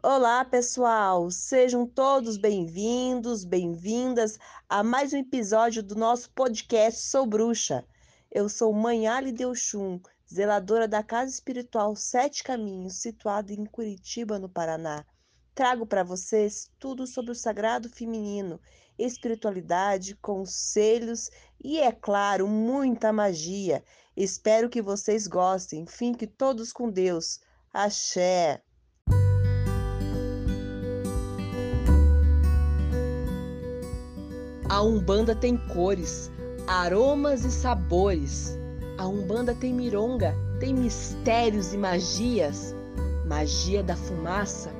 Olá, pessoal! Sejam todos bem-vindos, bem-vindas a mais um episódio do nosso podcast Sou Bruxa. Eu sou Mãe Ali zeladora da Casa Espiritual Sete Caminhos, situada em Curitiba, no Paraná. Trago para vocês tudo sobre o sagrado feminino, espiritualidade, conselhos e, é claro, muita magia. Espero que vocês gostem. Fiquem todos com Deus. Axé! A Umbanda tem cores, aromas e sabores. A Umbanda tem mironga, tem mistérios e magias. Magia da fumaça,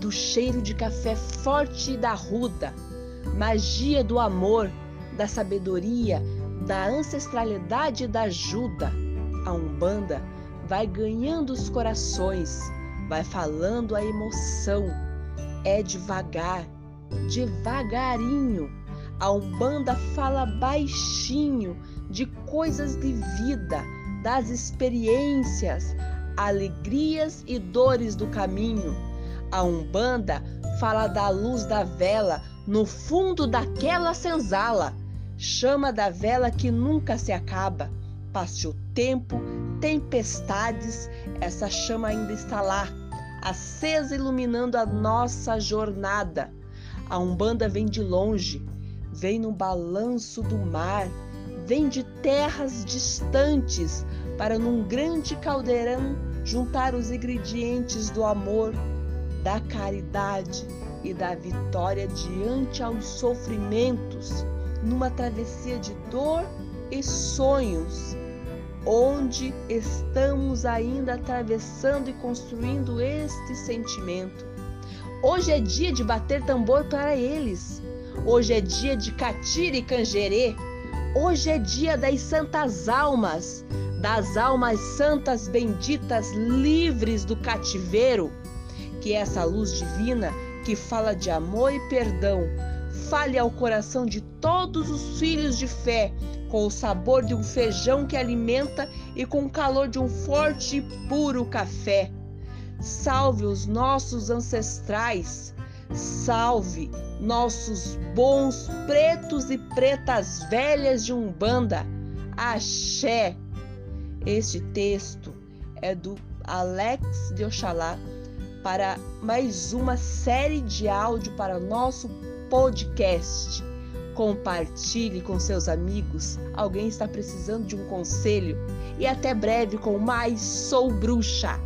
do cheiro de café forte e da ruda. Magia do amor, da sabedoria, da ancestralidade e da ajuda. A Umbanda vai ganhando os corações, vai falando a emoção. É devagar, devagarinho a Umbanda fala baixinho de coisas de vida, das experiências, alegrias e dores do caminho. A Umbanda fala da luz da vela no fundo daquela senzala, chama da vela que nunca se acaba. Passe o tempo, tempestades, essa chama ainda está lá, acesa iluminando a nossa jornada. A Umbanda vem de longe, vem no balanço do mar, vem de terras distantes para num grande caldeirão juntar os ingredientes do amor, da caridade e da vitória diante aos sofrimentos, numa travessia de dor e sonhos, onde estamos ainda atravessando e construindo este sentimento. Hoje é dia de bater tambor para eles Hoje é dia de Catira e Canjerê. Hoje é dia das santas almas, das almas santas benditas livres do cativeiro. Que essa luz divina que fala de amor e perdão fale ao coração de todos os filhos de fé, com o sabor de um feijão que alimenta e com o calor de um forte e puro café. Salve os nossos ancestrais, salve nossos bons pretos e pretas velhas de Umbanda. Axé. Este texto é do Alex de Oxalá para mais uma série de áudio para nosso podcast. Compartilhe com seus amigos. Alguém está precisando de um conselho? E até breve com mais Sou Bruxa.